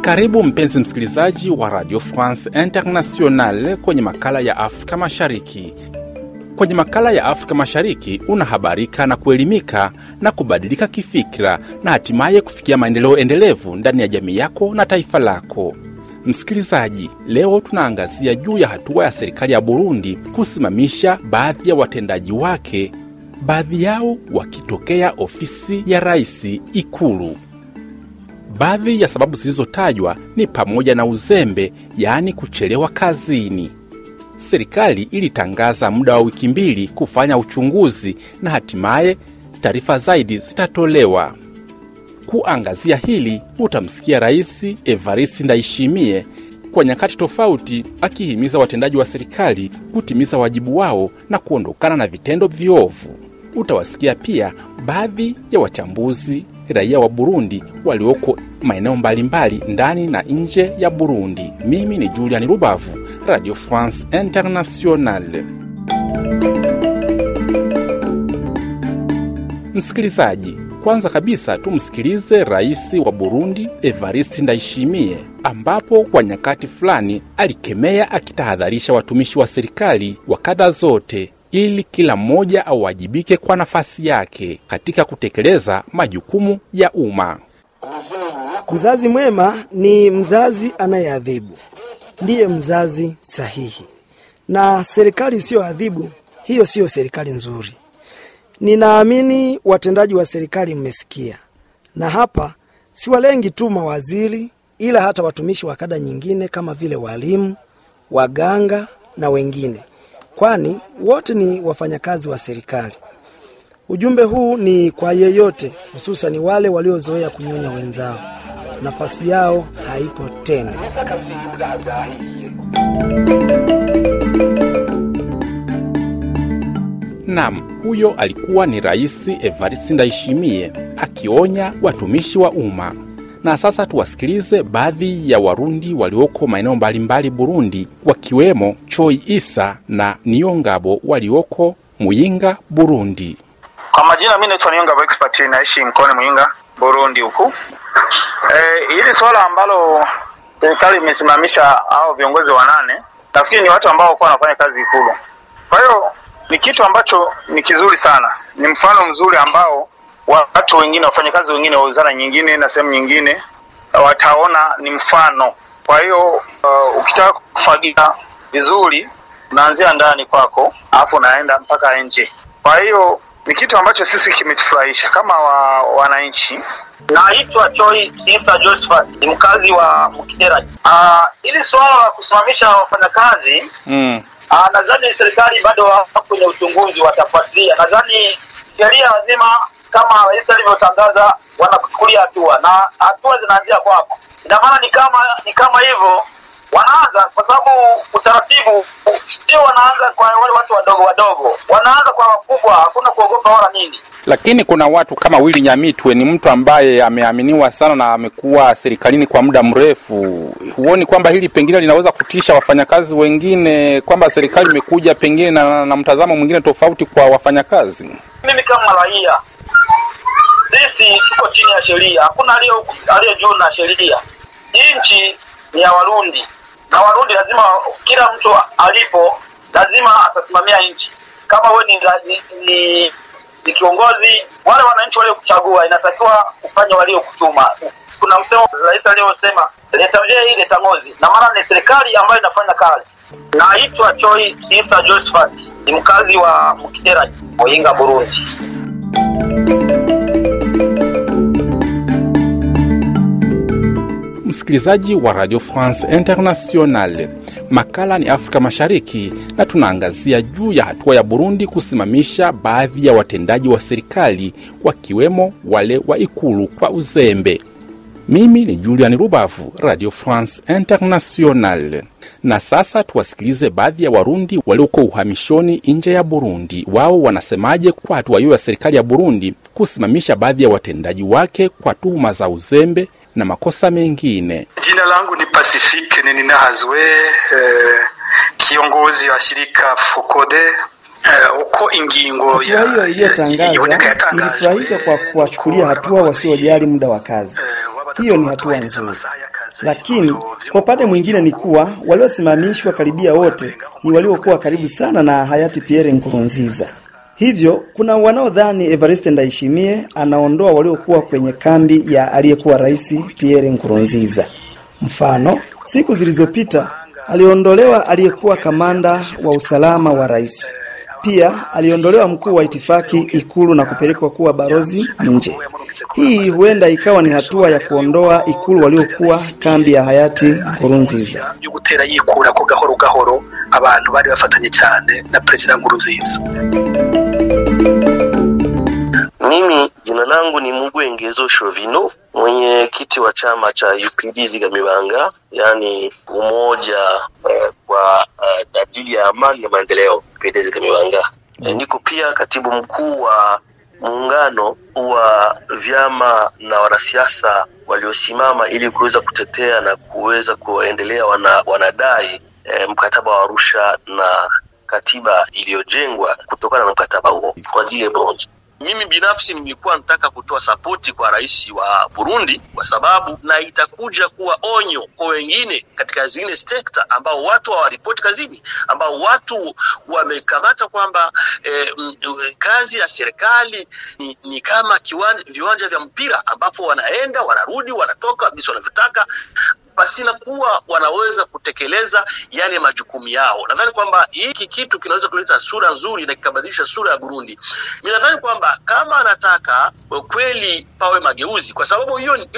Karibu mpenzi msikilizaji wa Radio France International kwenye makala ya Afrika Mashariki. Kwenye makala ya Afrika Mashariki unahabarika na kuelimika na kubadilika kifikira na hatimaye kufikia maendeleo endelevu ndani ya jamii yako na taifa lako. Msikilizaji, leo tunaangazia juu ya hatua ya serikali ya Burundi kusimamisha baadhi ya watendaji wake, baadhi yao wakitokea ofisi ya rais Ikulu. Baadhi ya sababu zilizotajwa ni pamoja na uzembe, yaani kuchelewa kazini. Serikali ilitangaza muda wa wiki mbili kufanya uchunguzi na hatimaye taarifa zaidi zitatolewa. Kuangazia hili, utamsikia Rais Evariste Ndayishimiye kwa nyakati tofauti akihimiza watendaji wa serikali kutimiza wajibu wao na kuondokana na vitendo viovu. Utawasikia pia baadhi ya wachambuzi raia wa Burundi walioko maeneo mbalimbali ndani na nje ya Burundi. Mimi ni Julian Rubavu, Radio France Internationale. Msikilizaji, kwanza kabisa tumsikilize rais wa Burundi Evariste Ndayishimiye, ambapo kwa nyakati fulani alikemea akitahadharisha watumishi wa serikali wa kada zote ili kila mmoja awajibike kwa nafasi yake katika kutekeleza majukumu ya umma. Mzazi mwema ni mzazi anayeadhibu, ndiye mzazi sahihi. Na serikali isiyoadhibu, hiyo siyo serikali nzuri. Ninaamini watendaji wa serikali mmesikia, na hapa siwalengi tu mawaziri, ila hata watumishi wa kada nyingine kama vile walimu, waganga na wengine kwani wote ni wafanyakazi wa serikali. Ujumbe huu ni kwa yeyote, hususan wale waliozoea kunyonya wenzao. Nafasi yao haipo tena. Nam, huyo alikuwa ni Rais Evariste Ndayishimiye akionya watumishi wa umma. Na sasa tuwasikilize baadhi ya Warundi walioko maeneo mbalimbali Burundi, wakiwemo Choi Isa na Niyongabo walioko Muyinga, Burundi. Kwa majina, mimi naitwa Niyongabo Expert, naishi mkoani Muyinga, Burundi huku. E, hili swala ambalo serikali imesimamisha hao viongozi wanane, nafikiri ni watu ambao walikuwa wanafanya kazi Ikulu. Kwa hiyo ni kitu ambacho ni kizuri sana, ni mfano mzuri ambao watu wengine wafanyakazi wengine wa wizara nyingine na sehemu nyingine wataona ni mfano. Kwa hiyo uh, ukitaka kufagia vizuri unaanzia ndani kwako, alafu unaenda mpaka nje. Kwa hiyo ni kitu ambacho sisi kimetufurahisha kama wa, wananchi. Naitwa Choi Isa Josephat, ni mkazi wa Mkitera. Uh, ili suala la kusimamisha wafanyakazi mm. Uh, nadhani serikali bado kwenye uchunguzi, watafuatilia. Nadhani sheria lazima kama rais alivyotangaza wanakuchukulia hatua na hatua zinaanzia kwako. Ina maana ni kama ni kama hivyo wanaanza, kwa sababu utaratibu sio wanaanza kwa wale watu wadogo wadogo, wanaanza kwa wakubwa, hakuna kuogopa wala nini. Lakini kuna watu kama Willy Nyamitwe, ni mtu ambaye ameaminiwa sana na amekuwa serikalini kwa muda mrefu. Huoni kwamba hili pengine linaweza kutisha wafanyakazi wengine, kwamba serikali imekuja pengine na, na mtazamo mwingine tofauti kwa wafanyakazi? Mimi kama raia sisi tuko chini ya sheria, hakuna aliye juu na sheria. Nchi ni ya Warundi na Warundi lazima, kila mtu alipo lazima atasimamia nchi. Kama wewe ni, ni, ni, ni kiongozi, wale wananchi waliokuchagua inatakiwa kufanya waliokutuma. Kuna msemo rais aliyosema leta hii leta na maana ni serikali ambayo inafanya kazi. Naitwa Choi Isa Josephat, ni mkazi wa Mkitera, Oyinga, Burundi. Msikilizaji wa Radio France Internationale, makala ni Afrika Mashariki na tunaangazia juu ya hatua ya Burundi kusimamisha baadhi ya watendaji wa serikali wakiwemo wale wa ikulu kwa uzembe. Mimi ni Julian Rubavu, Radio France International. Na sasa tuwasikilize baadhi ya Warundi walioko uhamishoni nje ya Burundi. Wao wanasemaje kwa hatua hiyo ya serikali ya Burundi kusimamisha baadhi ya watendaji wake kwa tuhuma za uzembe na makosa mengine. Jina langu ni Pacifique Ninahazwe. Eh, kiongozi wa shirika Fukode uko ingingo Hatua hiyo iliyotangazwa ilifurahisha kwa kuwachukulia hatua wasiojali muda wa kazi. Hiyo ni hatua nzuri, lakini kwa upande mwingine ni kuwa waliosimamishwa karibia wote ni waliokuwa karibu sana na hayati Pierre Nkurunziza. Hivyo kuna wanaodhani Evariste Ndayishimiye anaondoa waliokuwa kwenye kambi ya aliyekuwa rais Pierre Nkurunziza. Mfano, siku zilizopita aliondolewa aliyekuwa kamanda wa usalama wa rais. Pia aliondolewa mkuu wa itifaki Ikulu na kupelekwa kuwa barozi nje. Hii huenda ikawa ni hatua ya kuondoa Ikulu waliokuwa kambi ya hayati Nkurunziza. yo gutera abantu bari bafatanye cyane na perezida Nkurunziza langu ni Mugwengezo Shovino, mwenyekiti wa chama cha UPD Zigamibanga, yaani umoja eh, kwa uh, ajili ya amani na maendeleo UPD Zigamibanga. E, niko pia katibu mkuu wa muungano wa vyama na wanasiasa waliosimama ili kuweza kutetea na kuweza kuendelea wana, wanadai e, mkataba wa Arusha na katiba iliyojengwa kutokana na mkataba huo kwa ajili ya Burundi. Mimi binafsi nilikuwa nataka kutoa sapoti kwa rais wa Burundi kwa sababu na itakuja kuwa onyo kwa wengine katika zile sekta ambao watu hawaripoti kazini, ambao watu wamekamata kwamba eh, kazi ya serikali ni, ni kama kiwanja, viwanja vya mpira ambapo wanaenda wanarudi wanatoka kabisa wanavyotaka pasina kuwa wanaweza kutekeleza yale majukumu yao. Nadhani kwamba hiki kitu kinaweza kuleta sura nzuri na kikabadilisha sura ya Burundi. Mimi nadhani kwamba kama anataka kweli pawe mageuzi, kwa sababu hiyo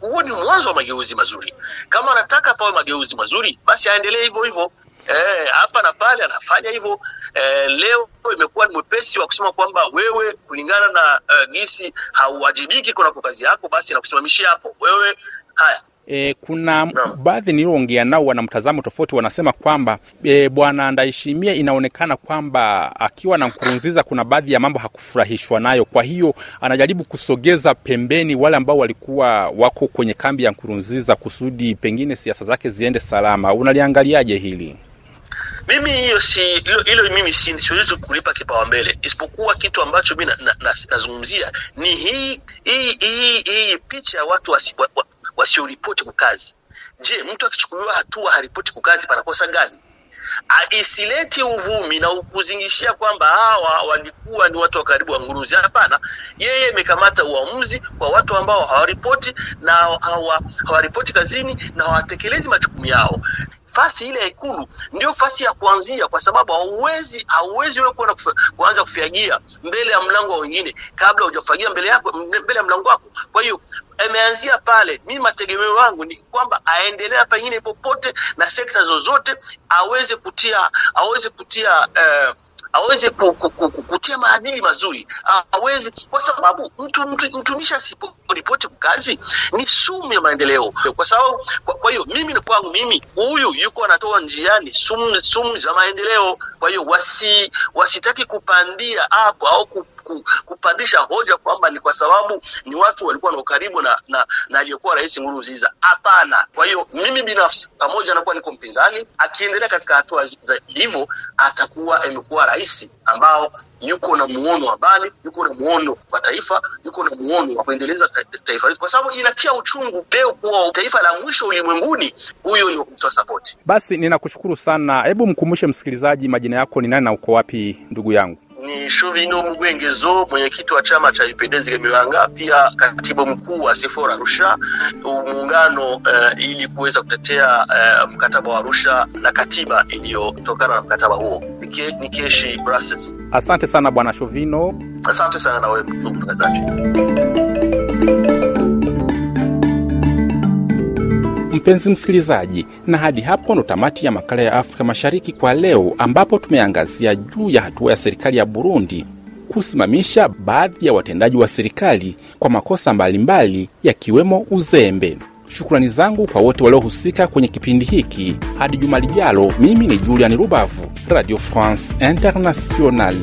huo ni mwanzo wa mageuzi mazuri. Kama anataka pawe mageuzi mazuri, basi aendelee hivyo hivyo. Eh, hapa na pale anafanya hivyo. Eh, leo imekuwa ni mwepesi wa kusema kwamba wewe kulingana na uh, gisi hauwajibiki kunako kazi yako, basi nakusimamishia hapo wewe. Haya, E, kuna baadhi niliyoongea nao wana mtazamo tofauti, wanasema kwamba e, bwana Ndayishimiye inaonekana kwamba akiwa na Nkurunziza kuna baadhi ya mambo hakufurahishwa nayo, kwa hiyo anajaribu kusogeza pembeni wale ambao walikuwa wako kwenye kambi ya Nkurunziza kusudi pengine siasa zake ziende salama. Unaliangaliaje hili? mimi hiyo si hilo, hilo mimi si siwezi kulipa kipaumbele, isipokuwa kitu ambacho mi nazungumzia na, na, na, ni hii hii hii hii picha ya watu wasi, wa, wa, wasioripoti kukazi. Je, mtu akichukuliwa hatua haripoti kukazi panakosa gani? Isileti uvumi na kuzingishia kwamba hawa walikuwa ni watu wa karibu wa Nguruzi. Hapana, yeye imekamata uamuzi kwa watu ambao hawaripoti na hawa, hawaripoti kazini na hawatekelezi majukumu yao. Fasi ile Ikulu ndio fasi ya kuanzia, kwa sababu hauwezi hauwezi wewe kuona kuanza kufagia mbele ya mlango wa wengine kabla hujafagia mbele yako mbele ya mlango wako. Kwa hiyo ameanzia pale. Mimi mategemeo yangu ni kwamba aendelea pengine popote na sekta zozote aweze kutia aweze kutia eh, aweze ku, ku, ku, ku, kutia maadili mazuri aweze, kwa sababu mtu, mtu mtumishi asiporipoti kazi ni sumu ya maendeleo. Kwa sababu kwa, hiyo mimi ni kwangu mimi, huyu yuko anatoa njiani sumu, sumu za maendeleo. Kwa hiyo wasi wasitaki kupandia hapo au ku, ku, kupandisha hoja kwamba ni kwa sababu ni watu walikuwa na ukaribu na na, na aliyekuwa rais Nkurunziza. Hapana. Kwa hiyo mimi binafsi, pamoja na kuwa niko mpinzani, akiendelea katika hatua za hivyo, atakuwa amekuwa rais ambao yuko na muono wa mbali, yuko na muono wa taifa, yuko na muono wa kuendeleza ta taifa letu, kwa sababu inatia uchungu leo kuwa taifa la mwisho ulimwenguni, huyo ni kumtoa sapoti. Basi ninakushukuru sana. Hebu mkumbushe msikilizaji majina yako ni nani na uko wapi, ndugu yangu? Ni Shovino Mugwengezo, mwenyekiti wa chama cha UPDS Zigamibanga, pia katibu mkuu wa Sefora Arusha muungano uh, ili kuweza kutetea uh, mkataba wa Arusha na katiba iliyotokana na mkataba huo. Nike, Nikeshi Brussels. Asante sana bwana Shuvino. Asante sana na wewe mtangazaji. Mpenzi msikilizaji, na hadi hapo ndo tamati ya makala ya Afrika Mashariki kwa leo, ambapo tumeangazia juu ya hatua ya serikali ya Burundi kusimamisha baadhi ya watendaji wa serikali kwa makosa mbalimbali yakiwemo uzembe. Shukrani zangu kwa wote waliohusika kwenye kipindi hiki. Hadi juma lijalo, mimi ni Julian Rubavu, Radio France Internationale.